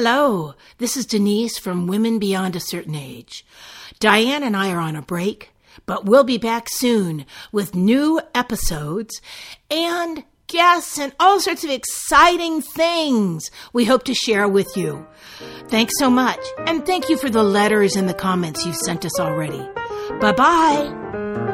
Hello, this is Denise from Women Beyond a Certain Age. Diane and I are on a break, but we'll be back soon with new episodes and guests and all sorts of exciting things we hope to share with you. Thanks so much, and thank you for the letters and the comments you've sent us already. Bye bye.